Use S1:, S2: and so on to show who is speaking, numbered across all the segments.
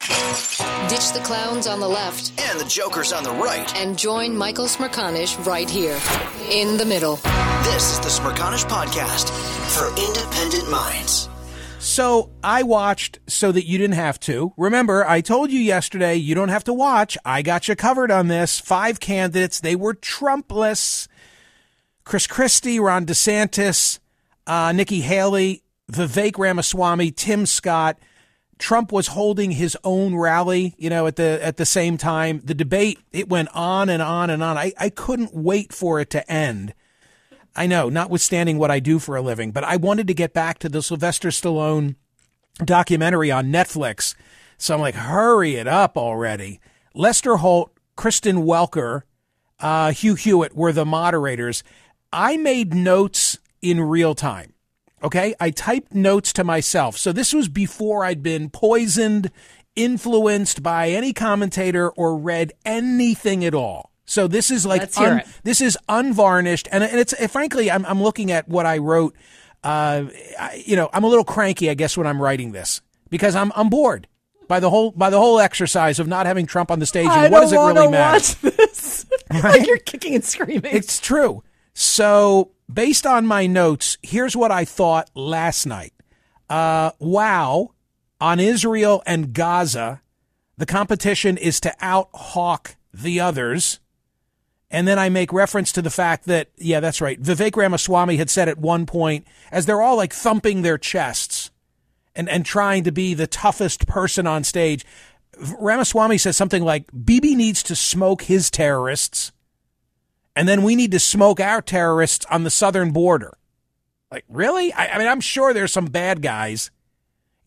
S1: Ditch the clowns on the left
S2: and the jokers on the right.
S1: and join Michael Smerconish right here in the middle.
S2: This is the Smerconish Podcast for independent minds.
S3: So I watched so that you didn't have to. Remember, I told you yesterday you don't have to watch. I got you covered on this. Five candidates. They were Trumpless. Chris Christie, Ron DeSantis, uh, Nikki Haley, Vivek Ramaswamy, Tim Scott. Trump was holding his own rally, you know, at the at the same time. The debate it went on and on and on. I, I couldn't wait for it to end. I know, notwithstanding what I do for a living, but I wanted to get back to the Sylvester Stallone documentary on Netflix. So I'm like, hurry it up already. Lester Holt, Kristen Welker, uh, Hugh Hewitt were the moderators. I made notes in real time. Okay. I typed notes to myself. So this was before I'd been poisoned, influenced by any commentator or read anything at all. So this is like
S4: it.
S3: this is unvarnished, and, and it's frankly, I'm I'm looking at what I wrote. Uh, I, you know, I'm a little cranky, I guess, when I'm writing this because I'm I'm bored by the whole by the whole exercise of not having Trump on the stage. And
S4: I
S3: what does it really matter?
S4: watch this. like you're kicking and screaming.
S3: It's true. So, based on my notes, here's what I thought last night. Uh, wow, on Israel and Gaza, the competition is to out hawk the others. And then I make reference to the fact that, yeah, that's right. Vivek Ramaswamy had said at one point, as they're all like thumping their chests and, and trying to be the toughest person on stage, Ramaswamy says something like, Bibi needs to smoke his terrorists and then we need to smoke our terrorists on the southern border. Like, really? I, I mean, I'm sure there's some bad guys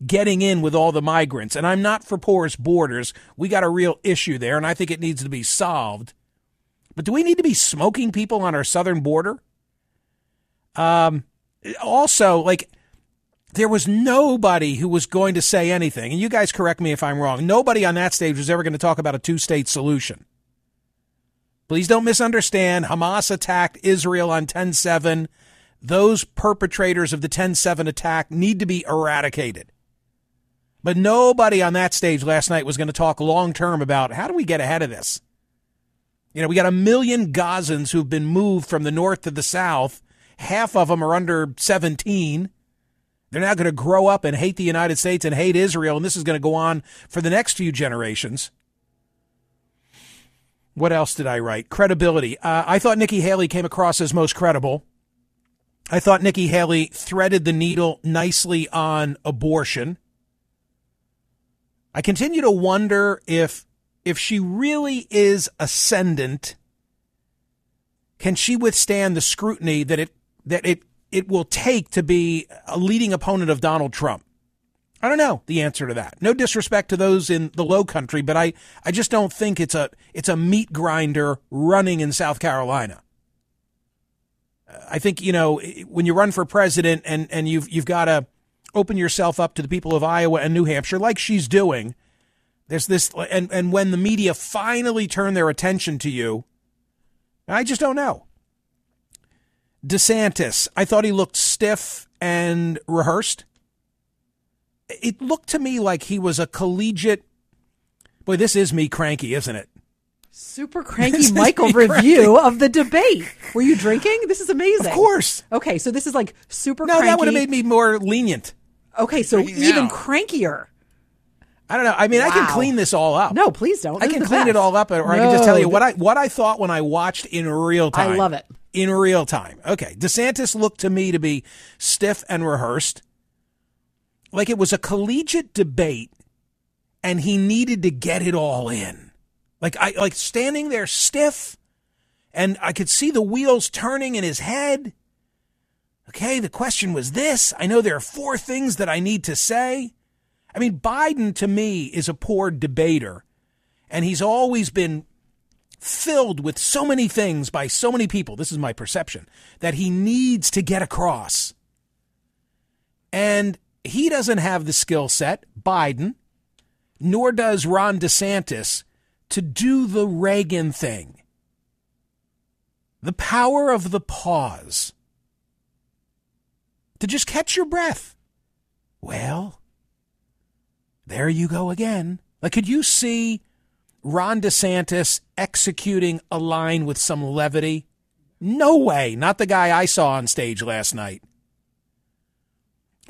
S3: getting in with all the migrants, and I'm not for porous borders. We got a real issue there, and I think it needs to be solved. But do we need to be smoking people on our southern border? Um, also, like, there was nobody who was going to say anything, and you guys correct me if I'm wrong. Nobody on that stage was ever going to talk about a two state solution. Please don't misunderstand. Hamas attacked Israel on 10 7. Those perpetrators of the 10 7 attack need to be eradicated. But nobody on that stage last night was going to talk long term about how do we get ahead of this? You know, we got a million Gazans who've been moved from the north to the south. Half of them are under 17. They're now going to grow up and hate the United States and hate Israel, and this is going to go on for the next few generations. What else did I write? Credibility. Uh, I thought Nikki Haley came across as most credible. I thought Nikki Haley threaded the needle nicely on abortion. I continue to wonder if if she really is ascendant, can she withstand the scrutiny that it that it it will take to be a leading opponent of Donald Trump? I don't know the answer to that. No disrespect to those in the low country, but I, I just don't think it's a it's a meat grinder running in South Carolina. Uh, I think, you know, when you run for president and, and you've you've got to open yourself up to the people of Iowa and New Hampshire like she's doing, there's this and, and when the media finally turn their attention to you, I just don't know. DeSantis, I thought he looked stiff and rehearsed it looked to me like he was a collegiate. Boy, this is me cranky, isn't it?
S4: Super cranky
S3: This
S4: Michael review
S3: cranky.
S4: of the debate. Were you drinking? This is amazing.
S3: Of course.
S4: Okay, so this is like super
S3: No,
S4: cranky.
S3: that would have made me more lenient.
S4: Okay, so
S3: Drinking
S4: even
S3: now.
S4: crankier.
S3: I don't know. I mean, I can clean this all up.
S4: No, please don't.
S3: I can
S4: is the
S3: clean it all up, or I can just tell you what I what I thought when I watched in real time.
S4: I love it.
S3: in real time. Okay, DeSantis looked to me to be stiff and rehearsed, like it was a collegiate debate, and he needed to get it all in. Like I like standing there stiff, and I could see the wheels turning in his head. Okay, the question was this. I know there are four things that I need to say. I mean, Biden to me is a poor debater, and he's always been filled with so many things by so many people. This is my perception that he needs to get across. And he doesn't have the skill set, Biden, nor does Ron DeSantis, to do the Reagan thing. The power of the pause. To just catch your breath. Well, there you go again. Like, could you see Ron DeSantis executing a line with some levity? No way. Not the guy I saw on stage last night.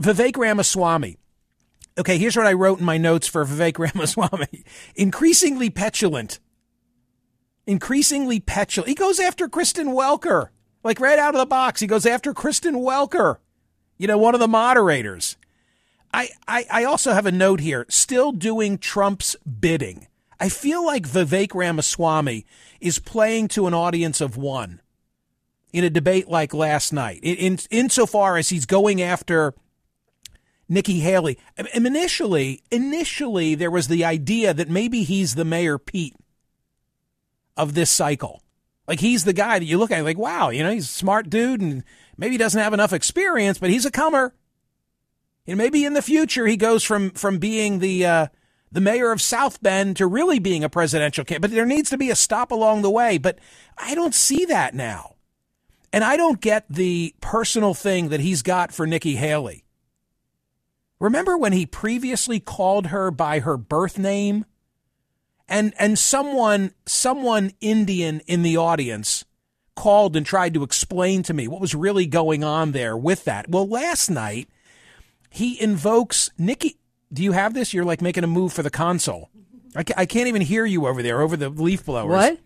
S3: Vivek Ramaswamy. Okay, here's what I wrote in my notes for Vivek Ramaswamy. Increasingly petulant. Increasingly petulant. He goes after Kristen Welker. Like right out of the box, he goes after Kristen Welker. You know, one of the moderators. I, I, I also have a note here. Still doing Trump's bidding. I feel like Vivek Ramaswamy is playing to an audience of one in a debate like last night. In, in insofar as he's going after Nikki Haley. Mean, Initially, initially there was the idea that maybe he's the Mayor Pete of this cycle. Like he's the guy that you look at like, wow, you know, he's a smart dude and maybe he doesn't have enough experience, but he's a comer. And maybe in the future he goes from from being the uh, the mayor of South Bend to really being a presidential candidate. But there needs to be a stop along the way. But I don't see that now. And I don't get the personal thing that he's got for Nikki Haley. Remember when he previously called her by her birth name? And and someone someone Indian in the audience called and tried to explain to me what was really going on there with that. Well, last night he invokes Nikki. Do you have this? You're like making a move for the console. I, ca- I can't even hear you over there over the leaf blowers.
S4: What?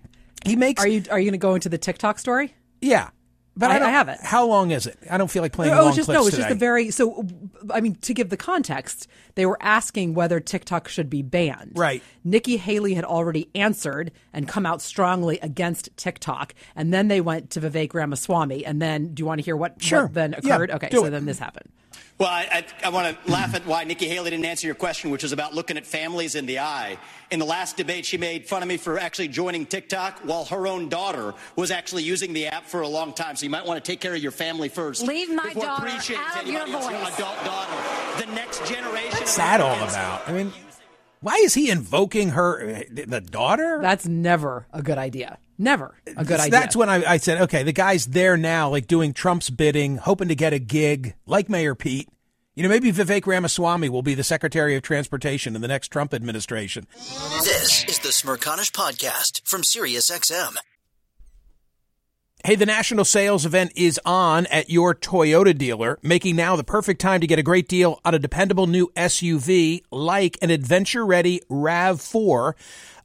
S3: He makes
S4: Are you are you going to go into the TikTok story?
S3: yeah, but I,
S4: I- I
S3: don't-
S4: have it.
S3: How long is it? I don't feel like playing
S4: oh, just no. It's
S3: today.
S4: just a very so. I mean, to give the context, they were asking whether TikTok should be banned.
S3: Right.
S4: Nikki Haley had already answered and come out strongly against TikTok, and then they went to Vivek Ramaswamy. And then, do you want to hear what,
S3: Sure.
S4: what then
S3: Yeah,
S4: occurred? okay,
S3: do
S4: so
S3: it.
S4: then this happened.
S5: Well, I, I, I want to laugh at why Nikki Haley didn't answer your question, which is about looking at families in the eye. In the last debate, she made fun of me for actually joining TikTok while her own daughter was actually using the app for a long time. So you might want to take care of your family first.
S6: Leave my daughter
S5: preaching to
S6: out of your
S5: anybody else,
S6: voice.
S5: adult daughter. The next generation.
S3: What's that all about? I mean, why is he invoking her, eh, the daughter?
S4: That's never a good idea. Never a good idea.
S3: That's when I, I said, okay, the guy's there now, like doing Trump's bidding, hoping to get a gig, like Mayor Pete. You know, maybe Vivek Ramaswamy will be the Secretary of Transportation in the next Trump administration.
S2: This is the Smerconish Podcast from SiriusXM.
S3: Hey, the national sales event is on at your Toyota dealer, making now the perfect time to get a great deal on a dependable new SUV like an adventure ready RAV4.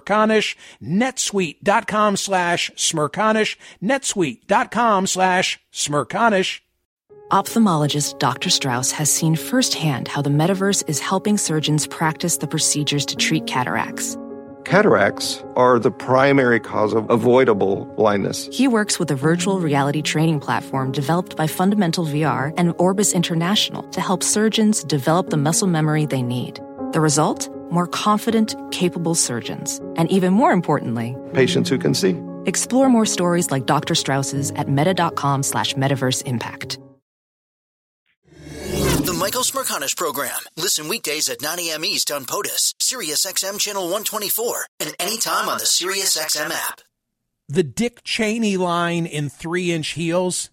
S3: smerconish, netsuite.com slash smerconish, netsuite.com slash smerconish.
S6: Ophthalmologist Dr. Strauss has seen firsthand how the metaverse is helping surgeons practice the procedures to treat cataracts.
S7: Cataracts are the primary cause of avoidable blindness.
S6: He works with a virtual reality training platform developed by Fundamental VR and Orbis International to help surgeons develop the muscle memory they need. The result? More confident, capable surgeons. And even more importantly,
S7: patients who can see.
S6: Explore more stories like Dr. Strauss's at meta.com slash metaverse impact.
S2: The Michael Smerconish Program. Listen weekdays at 9 a.m. East on POTUS, SiriusXM Channel 124, and anytime on the SiriusXM app.
S3: The Dick Cheney line in three inch heels.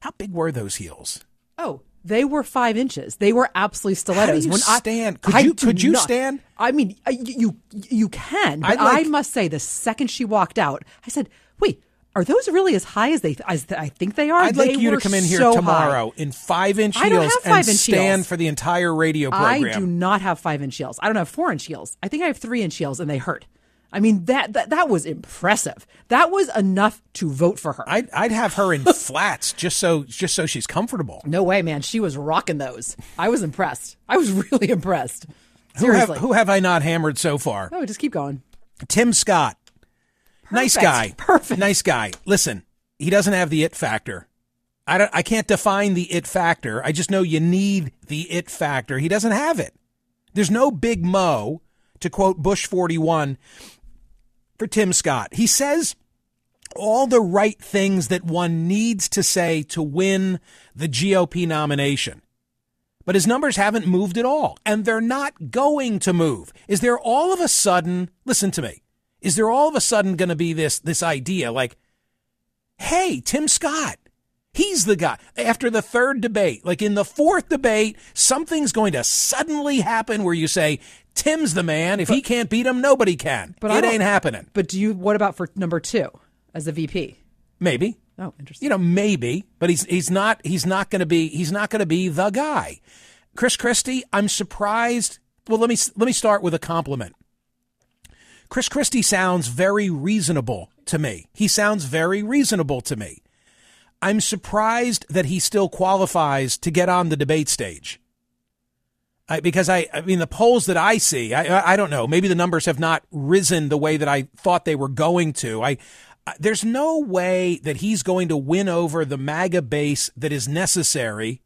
S3: How big were those heels?
S4: Oh, they were five inches. They were absolutely stilettos.
S3: How do you
S4: when
S3: stand?
S4: I,
S3: could
S4: I
S3: you could you
S4: not-
S3: stand?
S4: I mean, you you can, but
S3: like-
S4: I must say, the second she walked out, I said, "Wait, are those really as high as they as I think they are?"
S3: I'd like
S4: They
S3: you to come in here
S4: so
S3: tomorrow
S4: high.
S3: in five inch heels
S4: have
S3: and
S4: five-inch
S3: stand
S4: heels.
S3: for the entire radio program.
S4: I do not have five inch heels. I don't have four inch heels. I think I have three inch heels, and they hurt. I mean that that that was impressive. That was enough to vote for her.
S3: I'd, I'd have her in flats just so just so she's comfortable.
S4: no way, man. She was rocking those. I was impressed. I was really impressed.
S3: Who have,
S4: Seriously.
S3: who have I not hammered so far?
S4: Oh, just keep going.
S3: Tim Scott. Nice guy.
S4: Perfect.
S3: Nice guy. Listen, he doesn't have the it factor. I don't I can't define the it factor. I just know you need the it factor. He doesn't have it. There's no big mo to quote Bush 41 for Tim Scott. He says all the right things that one needs to say to win the GOP nomination. But his numbers haven't moved at all, and they're not going to move. Is there all of a sudden, listen to me, is there all of a sudden going to be this, this idea like, hey, Tim Scott, he's the guy. After the third debate, like in the fourth debate, something's going to suddenly happen where you say, Tim's the man. If he can't beat him, nobody can.
S4: But
S3: it ain't happening.
S4: But do you? What about for number two as the VP?
S3: Maybe.
S4: Oh, interesting.
S3: You know, maybe, but he's he's not he's not going to be he's not going to be the guy. Chris Christie, I'm surprised. Well, let me let me start with a compliment. Chris Christie sounds very reasonable to me. He sounds very reasonable to me. I'm surprised that he still qualifies to get on the debate stage. I, because I, I mean, the polls that I see, I, I, don't know. Maybe the numbers have not risen the way that I thought they were going to. I, I- there's no way that he's going to win over the MAGA base that is necessary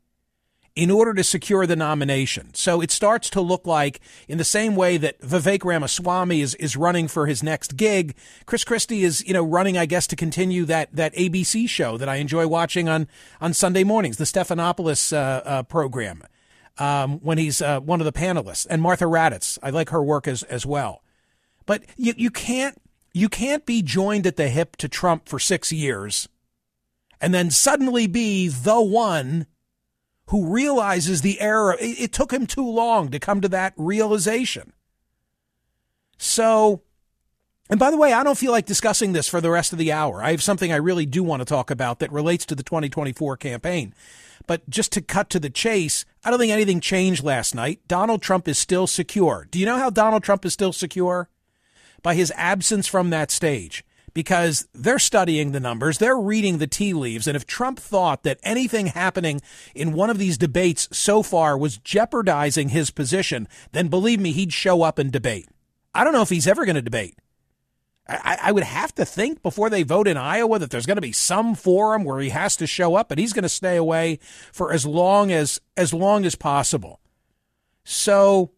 S3: in order to secure the nomination. So it starts to look like, in the same way that Vivek Ramaswamy is, is running for his next gig, Chris Christie is, you know, running, I guess, to continue that, that ABC show that I enjoy watching on, on Sunday mornings, the Stephanopoulos uh, uh, program, um, when he's uh, one of the panelists, and Martha Raddatz. I like her work as, as well. But you, you can't, you can't be joined at the hip to Trump for six years and then suddenly be the one who realizes the error. It, it took him too long to come to that realization. So, and by the way, I don't feel like discussing this for the rest of the hour. I have something I really do want to talk about that relates to the 2024 campaign. But just to cut to the chase, I don't think anything changed last night. Donald Trump is still secure. Do you know how Donald Trump is still secure? By his absence from that stage because they're studying the numbers, they're reading the tea leaves. And if Trump thought that anything happening in one of these debates so far was jeopardizing his position, then believe me, he'd show up and debate. I don't know if he's ever going to debate. I, I would have to think before they vote in Iowa that there's going to be some forum where he has to show up, but he's going to stay away for as long as as long as possible. So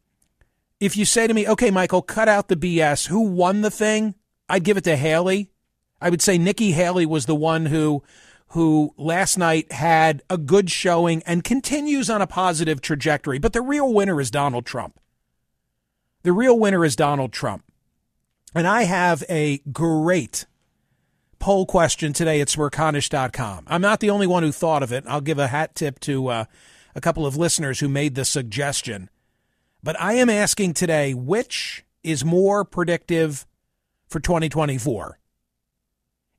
S3: if you say to me, okay, Michael, cut out the BS, who won the thing? I'd give it to Haley. I would say Nikki Haley was the one who who last night had a good showing and continues on a positive trajectory. But the real winner is Donald Trump. The real winner is Donald Trump. And I have a great poll question today at smerconish.com. I'm not the only one who thought of it. I'll give a hat tip to uh, a couple of listeners who made the suggestion. But I am asking today which is more predictive for 2024?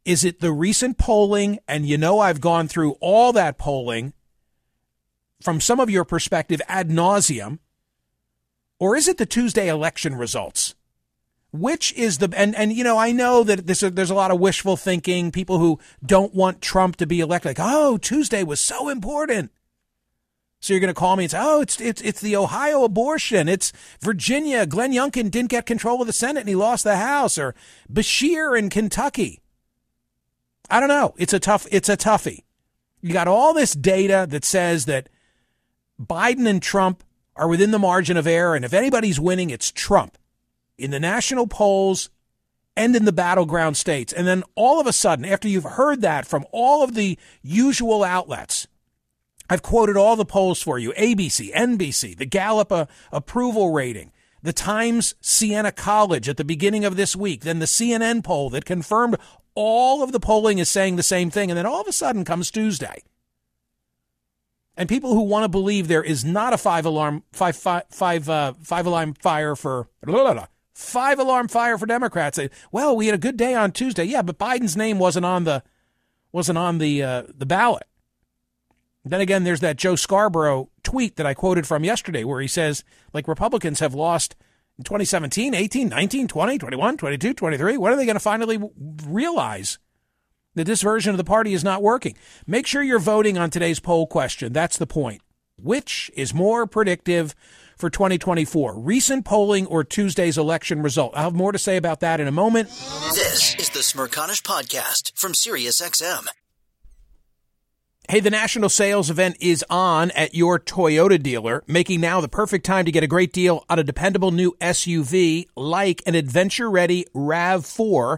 S3: Is it the recent polling? And you know, I've gone through all that polling from some of your perspective ad nauseum. Or is it the Tuesday election results? Which is the and and you know I know that this, there's a lot of wishful thinking. People who don't want Trump to be elected, like oh Tuesday was so important. So you're going to call me and say, "Oh, it's it's it's the Ohio abortion. It's Virginia. Glenn Youngkin didn't get control of the Senate and he lost the House, or Beshear in Kentucky." I don't know. It's a tough. It's a toughie. You got all this data that says that Biden and Trump are within the margin of error, and if anybody's winning, it's Trump in the national polls and in the battleground states. And then all of a sudden, after you've heard that from all of the usual outlets, I've quoted all the polls for you ABC, NBC, the Gallup uh, approval rating, the Times Siena College at the beginning of this week, then the CNN poll that confirmed all of the polling is saying the same thing. And then all of a sudden comes Tuesday. And people who want to believe there is not a five alarm five five five uh, five alarm fire for blah, blah, blah, five alarm fire for Democrats. Well, we had a good day on Tuesday. Yeah, but Biden's name wasn't on the wasn't on the uh, the ballot. Then again, there's that Joe Scarborough tweet that I quoted from yesterday where he says, like, Republicans have lost in 2017, 18, 19, 20, 21, 22, 23. When are they going to finally realize that this version of the party is not working? Make sure you're voting on today's poll question. That's the point. Which is more predictive for 2024? Recent polling or Tuesday's election result? I'll have more to say about that in a moment.
S2: This is the Smerconish Podcast from SiriusXM.
S3: Hey, the national sales event is on at your Toyota dealer, making now the perfect time to get a great deal on a dependable new SUV like an adventure ready RAV4.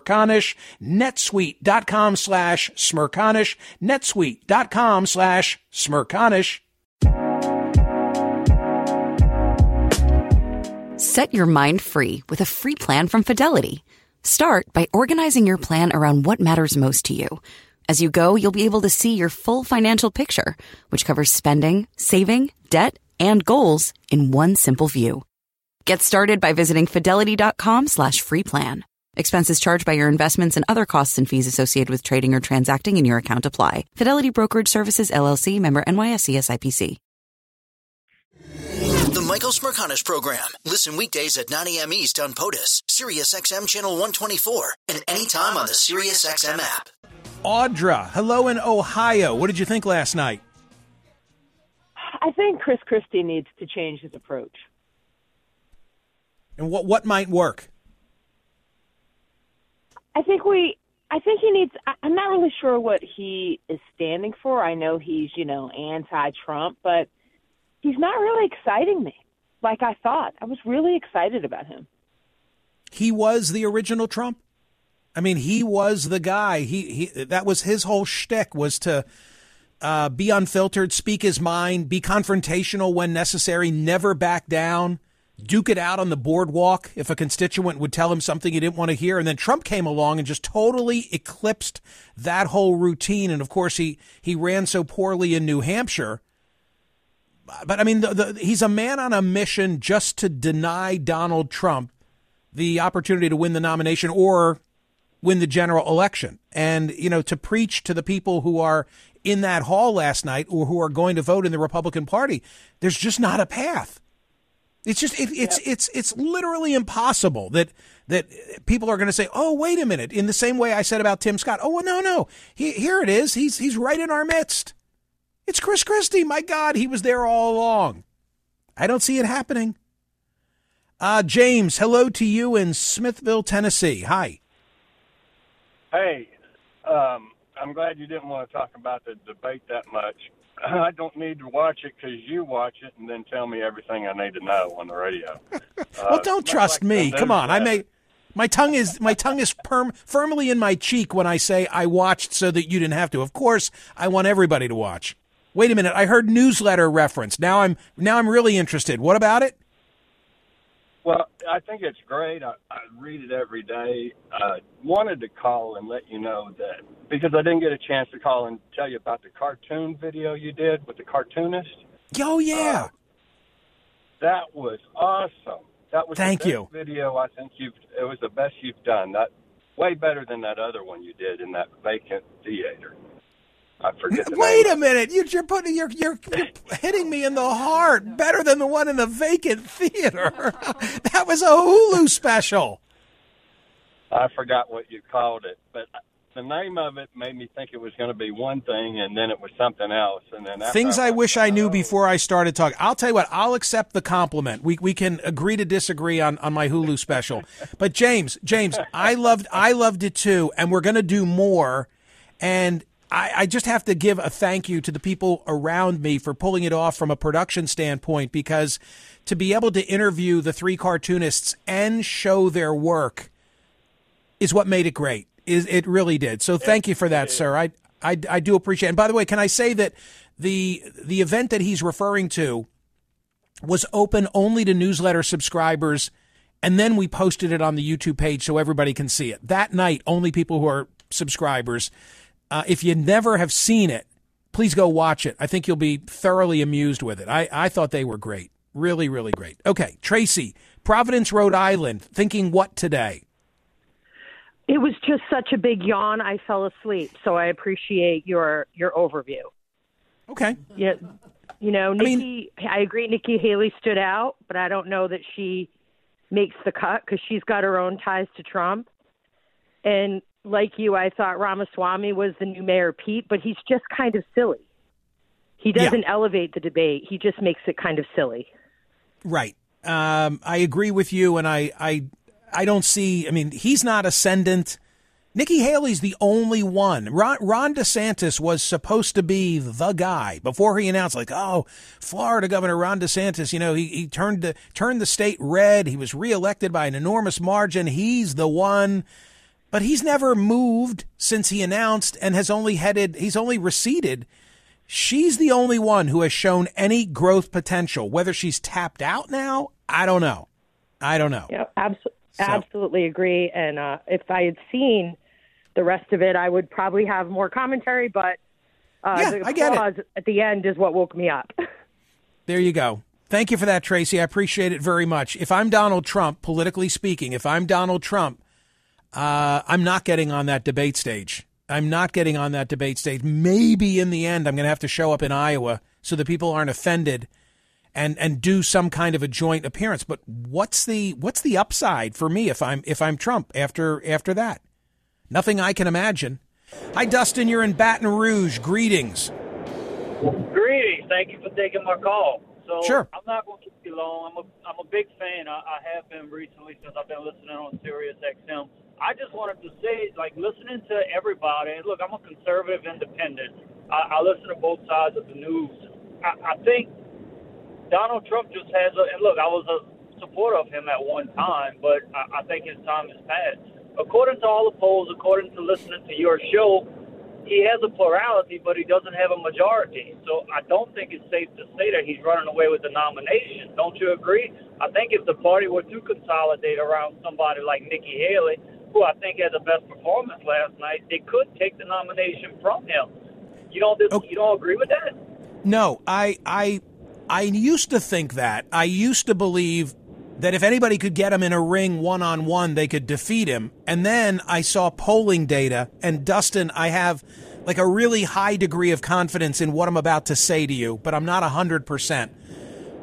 S3: smerconish, netsuite.com slash smerconish, netsuite.com slash smerconish.
S8: Set your mind free with a free plan from Fidelity. Start by organizing your plan around what matters most to you. As you go, you'll be able to see your full financial picture, which covers spending, saving, debt, and goals in one simple view. Get started by visiting fidelity.com slash free plan. Expenses charged by your investments and other costs and fees associated with trading or transacting in your account apply. Fidelity Brokerage Services LLC member NYSE SIPC.
S2: The Michael Smerconish Program. Listen weekdays at 9 a.m. East on POTUS, SiriusXM Channel 124, and anytime on the SiriusXM app.
S3: Audra, hello in Ohio. What did you think last night?
S9: I think Chris Christie needs to change his approach.
S3: And what what might work?
S9: I think we. I think he needs. I'm not really sure what he is standing for. I know he's, you know, anti-Trump, but he's not really exciting me like I thought. I was really excited about him.
S3: He was the original Trump. I mean, he was the guy. He he. That was his whole shtick was to. Uh, be unfiltered, speak his mind, be confrontational when necessary, never back down duke it out on the boardwalk if a constituent would tell him something he didn't want to hear. And then Trump came along and just totally eclipsed that whole routine. And of course, he, he ran so poorly in New Hampshire. But I mean, the, the, he's a man on a mission just to deny Donald Trump the opportunity to win the nomination or win the general election. And, you know, to preach to the people who are in that hall last night or who are going to vote in the Republican Party, there's just not a path. It's just it, it's yep. it's it's literally impossible that that people are going to say, "Oh, wait a minute." In the same way I said about Tim Scott. Oh, no, no. He, here it is. He's he's right in our midst. It's Chris Christie. My God, he was there all along. I don't see it happening. Uh, James, hello to you in Smithville, Tennessee. Hi.
S10: Hey, um, I'm glad you didn't want to talk about the debate that much. I don't need to watch it because you watch it and then tell me everything I need to know on the radio.
S3: well, don't uh, trust like me. Come on, I may. My tongue is my tongue is perm, firmly in my cheek when I say I watched so that you didn't have to. Of course, I want everybody to watch. Wait a minute, I heard newsletter reference. Now I'm now I'm really interested. What about it?
S10: Well, I think it's great. I, I read it every day. I wanted to call and let you know that because I didn't get a chance to call and tell you about the cartoon video you did with the cartoonist.
S3: Oh yeah,
S10: uh, that was awesome. That was
S3: thank you
S10: video. I think you've it was the best you've done. That way better than that other one you did in that vacant theater. I forget.
S3: Wait a minute! You, are putting you're, you're, you're hitting me in the heart. Better than the one in the vacant theater. that was a Hulu special.
S10: I forgot what you called it, but the name of it made me think it was going to be one thing, and then it was something else. And then
S3: things
S10: I,
S3: I wish I knew oh. before I started talking. I'll tell you what. I'll accept the compliment. We we can agree to disagree on on my Hulu special. but James, James, I loved I loved it too, and we're going to do more. And I, I just have to give a thank you to the people around me for pulling it off from a production standpoint because to be able to interview the three cartoonists and show their work is what made it great. Is it really did. So thank you for that, sir. I, I I do appreciate. It. And by the way, can I say that the the event that he's referring to was open only to newsletter subscribers and then we posted it on the YouTube page so everybody can see it. That night, only people who are subscribers. Uh, if you never have seen it, please go watch it. I think you'll be thoroughly amused with it. I, I thought they were great. Really, really great. Okay, Tracy, Providence, Rhode Island, thinking what today?
S11: It was just such a big yawn. I fell asleep. So I appreciate your your overview.
S3: Okay.
S11: Yeah. You know, Nikki.
S3: I, mean,
S11: I agree. Nikki Haley stood out, but I don't know that she makes the cut because she's got her own ties to Trump. And like you, I thought Ramaswamy was the new Mayor Pete, but he's just kind of silly. He doesn't yeah. elevate the debate. He just makes it kind of silly.
S3: Right. Um, I agree with you, and I, I, I don't see. I mean, he's not ascendant. Nikki Haley's the only one. Ron, Ron DeSantis was supposed to be the guy before he announced, like, oh, Florida Governor Ron DeSantis. You know, he, he turned the turned the state red. He was reelected by an enormous margin. He's the one but he's never moved since he announced and has only headed, he's only receded. She's the only one who has shown any growth potential. Whether she's tapped out now, I don't know. I don't know.
S11: Yeah, abso- so. absolutely agree. And uh, if I had seen the rest of it, I would probably have more commentary. But uh,
S3: yeah,
S11: the
S3: I get it.
S11: at the end is what woke me up.
S3: there you go. Thank you for that, Tracy. I appreciate it very much. If I'm Donald Trump, politically speaking, if I'm Donald Trump, Uh, I'm not getting on that debate stage. I'm not getting on that debate stage. Maybe in the end, I'm going to have to show up in Iowa so that people aren't offended and and do some kind of a joint appearance. But what's the what's the upside for me if I'm if I'm Trump after after that? Nothing I can imagine. Hi, Dustin. You're in Baton Rouge. Greetings.
S12: Greetings. Thank you for taking my call. So
S3: Sure.
S12: I'm not going to keep you long. I'm a I'm a big fan. I, I have been recently since I've been listening on Sirius XM. I just wanted to say, like, listening to everybody. Look, I'm a conservative independent. I, I listen to both sides of the news. I, I think Donald Trump just has a. And look, I was a supporter of him at one time, but I, I think his time has passed. According to all the polls, according to listening to your show, he has a plurality, but he doesn't have a majority. So I don't think it's safe to say that he's running away with the nomination. Don't you agree? I think if the party were to consolidate around somebody like Nikki Haley, who I think had the best performance last night, they could take the nomination from him. You don't dis- you don't agree with that?
S3: No, I I I used to think that. I used to believe that if anybody could get him in a ring one on one, they could defeat him. And then I saw polling data, and Dustin, I have like a really high degree of confidence in what I'm about to say to you, but I'm not 100%.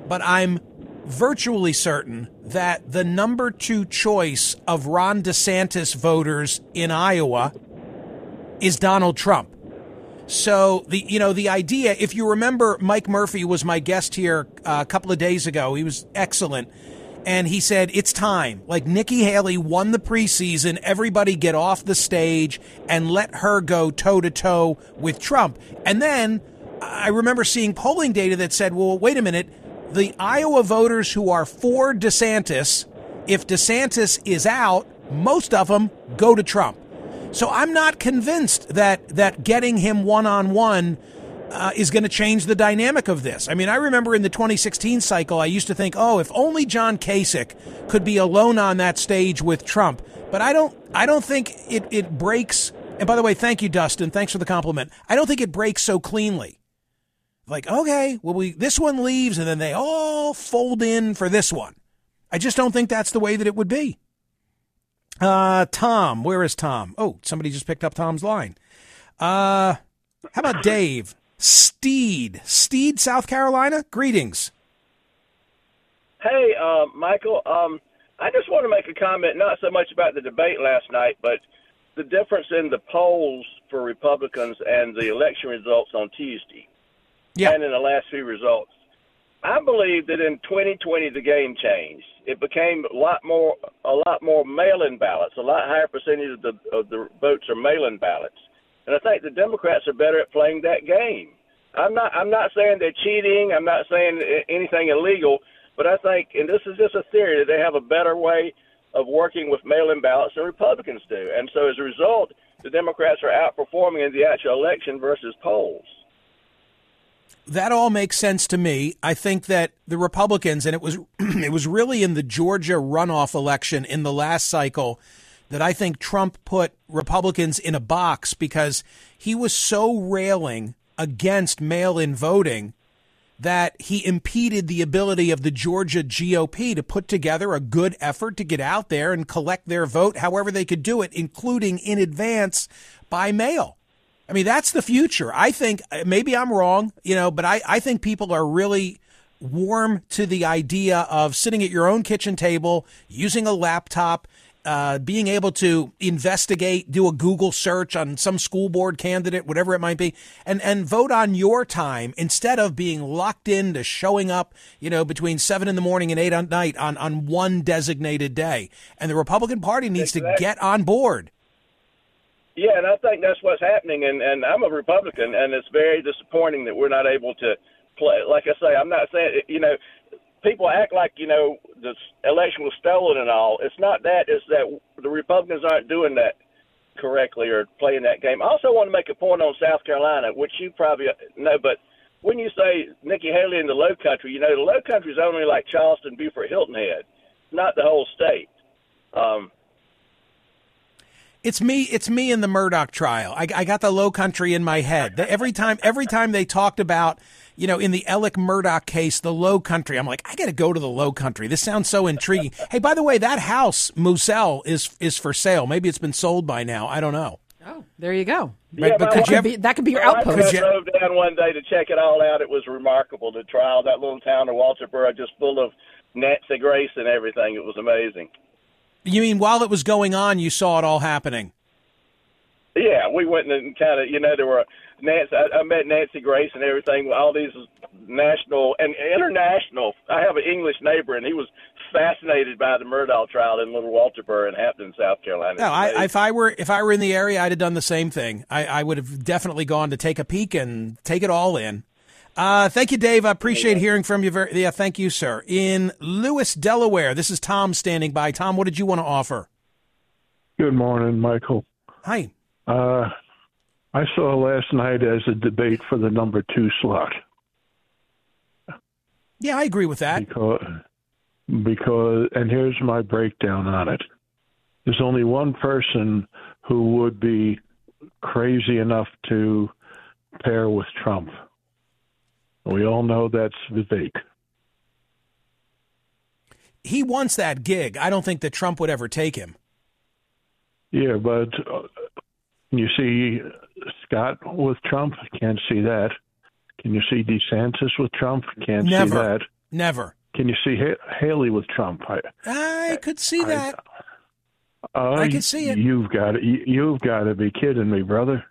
S3: But I'm virtually certain that the number two choice of Ron DeSantis voters in Iowa is Donald Trump. So the you know the idea, if you remember, Mike Murphy was my guest here uh, a couple of days ago. He was excellent, and he said it's time. Like Nikki Haley won the preseason, everybody get off the stage and let her go toe to toe with Trump. And then I remember seeing polling data that said, well, wait a minute, the Iowa voters who are for DeSantis, if DeSantis is out, most of them go to Trump. So I'm not convinced that that getting him one on one is going to change the dynamic of this. I mean, I remember in the 2016 cycle, I used to think, oh, if only John Kasich could be alone on that stage with Trump. But I don't, I don't think it, it breaks. And by the way, thank you, Dustin. Thanks for the compliment. I don't think it breaks so cleanly. Like, okay, well, we this one leaves, and then they all fold in for this one. I just don't think that's the way that it would be. Uh, Tom, where is Tom? Oh, somebody just picked up Tom's line. Uh, how about Dave? Steed, Steed, South Carolina. Greetings.
S13: Hey, uh, Michael. Um, I just want to make a comment, not so much about the debate last night, but the difference in the polls for Republicans and the election results on Tuesday,
S3: yeah.
S13: and in the last few results. I believe that in 2020 the game changed. It became a lot more, a lot more mail-in ballots. A lot higher percentage of the of the votes are mail-in ballots, and I think the Democrats are better at playing that game. I'm not, I'm not saying they're cheating. I'm not saying anything illegal, but I think, and this is just a theory, that they have a better way of working with mail-in ballots than Republicans do, and so as a result, the Democrats are outperforming in the actual election versus polls
S3: that all makes sense to me. I think that the Republicans, and it was it was really in the Georgia runoff election in the last cycle that I think Trump put Republicans in a box because he was so railing against mail-in voting that he impeded the ability of the Georgia GOP to put together a good effort to get out there and collect their vote however they could do it, including in advance by mail. I mean, that's the future. I think maybe I'm wrong, you know, but I, I think people are really warm to the idea of sitting at your own kitchen table, using a laptop, uh, being able to investigate, do a Google search on some school board candidate, whatever it might be, and, and vote on your time instead of being locked into showing up, you know, between seven in the morning and eight at night on, on one designated day. And the Republican Party needs to get on board.
S13: Yeah, and I think that's what's happening. And, and I'm a Republican, and it's very disappointing that we're not able to play. Like I say, I'm not saying, you know, people act like, you know, the election was stolen and all. It's not that. It's that the Republicans aren't doing that correctly or playing that game. I also want to make a point on South Carolina, which you probably know, but when you say Nikki Haley in the Low Country, you know, the Low Country is only like Charleston, Beaufort, Hilton Head, not the whole state. Um,
S3: It's me. It's me in the Murdaugh trial. I, I got the Low Country in my head. The- Every time, every time they talked about, you know, in the Alex Murdaugh case, the Low Country, I'm like, I got to go to the Low Country. This sounds so intriguing. hey, by the way, that house, Moselle, is is for sale. Maybe it's been sold by now. I don't know.
S4: Oh, there you go.
S3: But- but
S4: that,
S3: could you
S4: could
S3: ever-
S4: be, that could be your
S13: My
S4: outpost.
S13: wife drove down one day to check it all out. It was remarkable. The trial, that little town of Walterboro, just full of Nancy Grace and everything. It was amazing.
S3: You mean while it was going on, you saw it all happening?
S13: Yeah, we went and kind of, you know, there were Nancy. I, I met Nancy Grace and everything. All these national and international. I have an English neighbor, and he was fascinated by the Murdaugh trial in Little Walterboro in Hampton, South Carolina.
S3: No, I, if I were if I were in the area, I'd have done the same thing. I, I would have definitely gone to take a peek and take it all in. Uh, thank you, Dave. I appreciate hearing from you. Very, yeah, thank you, sir. In Lewes, Delaware, this is Tom standing by. Tom, what did you want to offer?
S14: Good morning, Michael.
S3: Hi.
S14: Uh, I saw last night as a debate for the number two slot
S3: Yeah, I agree with that.
S14: because because and here's my breakdown on it. There's only one person who would be crazy enough to pair with Trump. We all know that's Vivek.
S3: He wants that gig. I don't think that Trump would ever take him.
S14: Yeah, but uh, you see Scott with Trump? Can't see that. Can you see DeSantis with Trump? Can't see that.
S3: Never.
S14: Can you see Haley with Trump? I,
S3: I could see that.
S14: uh,
S3: I can see it.
S14: You've got to, you've got to be kidding me, brother.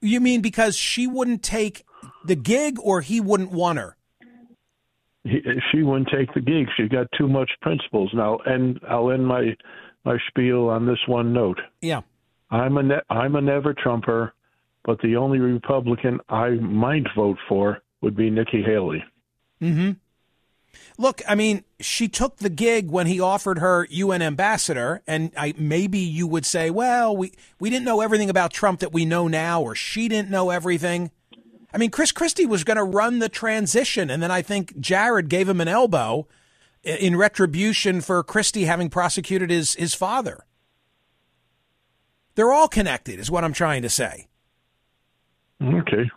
S3: You mean because she wouldn't take the gig, or he wouldn't want her?
S14: He, she wouldn't take the gig. She's got too much principles now. And I'll end my my spiel on this one note.
S3: Yeah.
S14: I'm a ne- I'm a never Trumper, but the only Republican I might vote for would be Nikki Haley.
S3: Mm-hmm. Look, I mean, she took the gig when he offered her UN ambassador, and I, maybe you would say, well, we, we didn't know everything about Trump that we know now, or she didn't know everything. I mean, Chris Christie was going to run the transition, and then I think Jared gave him an elbow in retribution for Christie having prosecuted his, his father. They're all connected, is what I'm trying to say.
S14: Okay.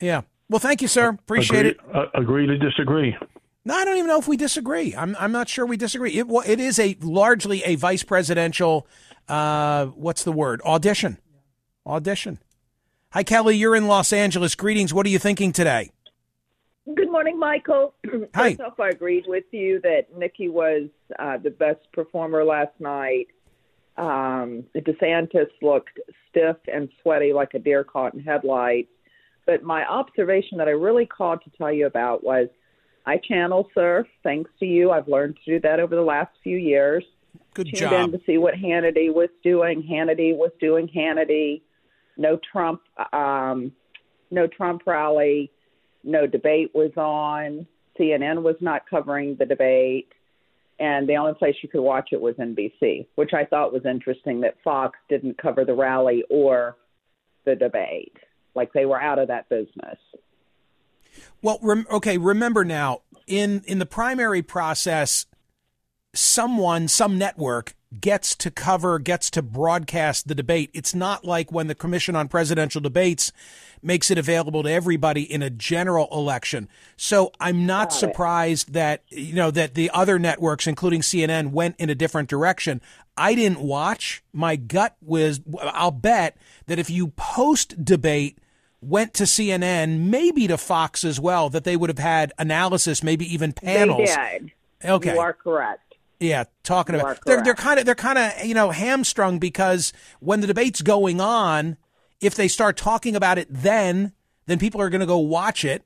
S3: Yeah. Well, thank you, sir. Appreciate
S14: agree,
S3: it.
S14: Uh, agree to disagree.
S3: No, I don't even know if we disagree. I'm I'm not sure we disagree. It wa- it is a largely a vice presidential uh what's the word? Audition. Audition. Hi Kelly, you're in Los Angeles. Greetings. What are you thinking today?
S15: Good morning, Michael.
S3: Hi.
S15: First off, I agreed with you that Nikki was uh, the best performer last night. Um, DeSantis looked stiff and sweaty like a deer caught in headlights. But my observation that I really called to tell you about was I channel surf. Thanks to you, I've learned to do that over the last few years.
S3: Good
S15: Tuned
S3: job.
S15: in to see what Hannity was doing. Hannity was doing Hannity. No Trump. Um, no Trump rally. No debate was on. CNN was not covering the debate. And the only place you could watch it was NBC, which I thought was interesting that Fox didn't cover the rally or the debate. Like they were out of that business.
S3: Well, rem- okay, remember now in in the primary process someone some network gets to cover gets to broadcast the debate. It's not like when the Commission on Presidential Debates makes it available to everybody in a general election. So I'm not surprised that you know that the other networks including CNN went in a different direction. I didn't watch. My gut was I'll bet that if you post debate went to CNN, maybe to Fox as well, that they would have had analysis, maybe even panels.
S15: They did.
S3: Okay.
S15: You are correct.
S3: Yeah, talking
S15: You
S3: about they're they're kind of they're kind of you know hamstrung because when the debate's going on, if they start talking about it, then then people are going to go watch it.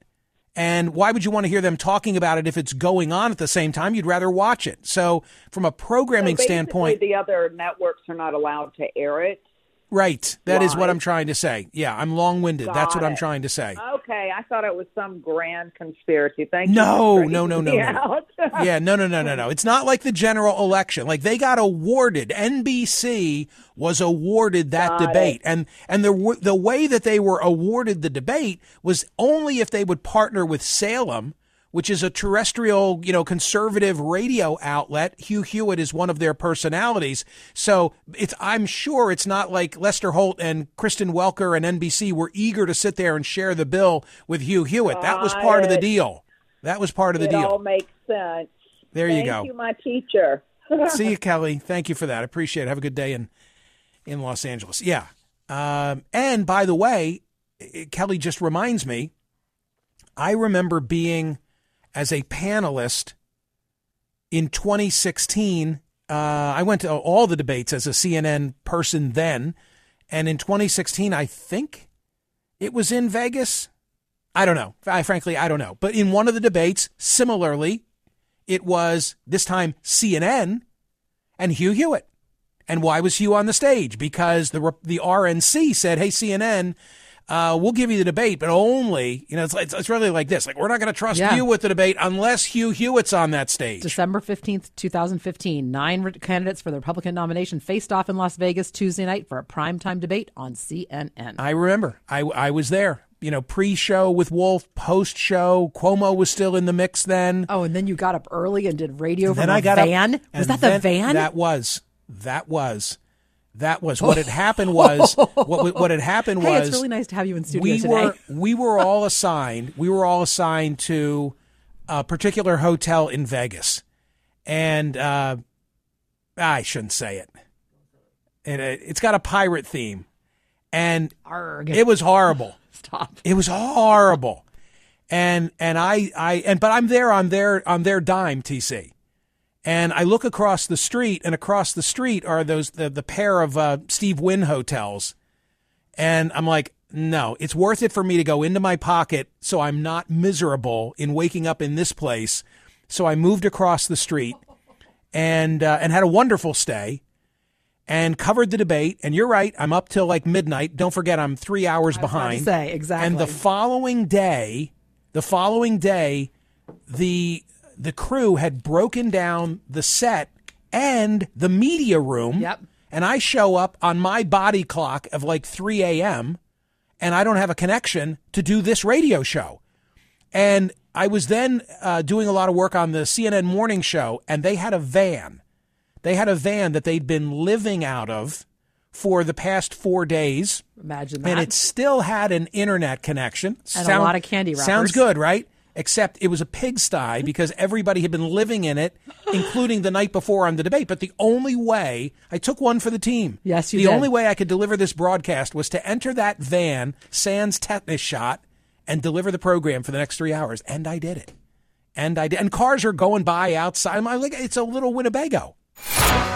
S3: And why would you want to hear them talking about it if it's going on at the same time? You'd rather watch it. So, from a programming
S15: So
S3: standpoint,
S15: the other networks are not allowed to air it.
S3: Right? That is what I'm trying to say. Yeah, I'm long-winded. That's
S15: Got
S3: what I'm
S15: it.
S3: trying to say.
S15: Okay, I thought it was some grand conspiracy. Thank you.
S3: No,
S15: for
S3: no, no, no, no. yeah, no, no, no, no, no. It's not like the general election. Like they got awarded. NBC was awarded that
S15: Got
S3: debate,
S15: it.
S3: and and the the way that they were awarded the debate was only if they would partner with Salem, which is a terrestrial, you know, conservative radio outlet. Hugh Hewitt is one of their personalities. So it's, I'm sure it's not like Lester Holt and Kristen Welker and NBC were eager to sit there and share the bill with Hugh Hewitt. That was part of the deal. That was part of the
S15: it
S3: deal.
S15: all makes sense.
S3: There you go.
S15: Thank you, my teacher.
S3: See you, Kelly. Thank you for that. I appreciate it. Have a good day in in Los Angeles. Yeah. Um, and by the way, Kelly just reminds me, I remember being as a panelist in 2016. Uh, I went to all the debates as a CNN person then. And in 2016, I think it was in Vegas. I don't know. I frankly, I don't know. But in one of the debates, similarly, it was this time CNN and Hugh Hewitt. And why was Hugh on the stage? Because the the RNC said, "Hey CNN, uh, we'll give you the debate, but only you know it's it's, it's really like this. Like we're not going to trust
S4: Yeah.
S3: you with the debate unless Hugh Hewitt's on that stage."
S4: December 15th, 2015. Nine re- candidates for the Republican nomination faced off in Las Vegas Tuesday night for a primetime debate on CNN.
S3: I remember. I I was there. You know, pre-show with Wolf, post-show. Cuomo was still in the mix then.
S4: Oh, and then you got up early and did radio
S3: And
S4: from
S3: then
S4: a
S3: I got up-
S4: van. was that the van?
S3: That was. That was. That was what had happened. Was what what had happened was.
S4: hey,
S3: was
S4: it's really nice to have you in studio
S3: we
S4: today.
S3: were we were all assigned we were all assigned to a particular hotel in Vegas, and uh, I shouldn't say it. It it's got a pirate theme, and it was horrible.
S4: Stop.
S3: It was horrible, and and I I and but I'm there on their on their dime, TC. And I look across the street, and across the street are those the, the pair of uh, Steve Wynn hotels. And I'm like, no, it's worth it for me to go into my pocket so I'm not miserable in waking up in this place. So I moved across the street and uh, and had a wonderful stay and covered the debate. And you're right, I'm up till like midnight. Don't forget, I'm three hours behind.
S4: say, exactly.
S3: And the following day, the following day, the the crew had broken down the set and the media room.
S4: Yep.
S3: And I show up on my body clock of like 3 a.m. and I don't have a connection to do this radio show. And I was then uh, doing a lot of work on the CNN morning show, and they had a van. They had a van that they'd been living out of for the past four days.
S4: Imagine that.
S3: And it still had an internet connection.
S4: And a lot of candy
S3: Sounds good, right? Except it was a pigsty because everybody had been living in it, including the night before on the debate. But the only way I took one for the team.
S4: Yes, you
S3: The
S4: did.
S3: only way I could deliver this broadcast was to enter that van, sans tetanus shot, and deliver the program for the next three hours. And I did it. And I did. And cars are going by outside. I'm like, it's a little Winnebago.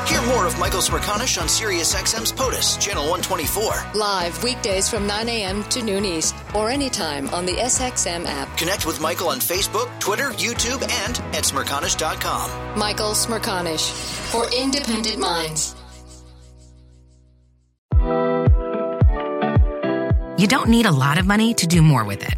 S2: Hear more of Michael Smerconish on SiriusXM's POTUS, Channel 124.
S1: Live weekdays from 9 a.m. to noon East or anytime on the SXM app.
S2: Connect with Michael on Facebook, Twitter, YouTube, and at smerconish.com.
S1: Michael Smerconish for independent minds.
S16: You don't need a lot of money to do more with it.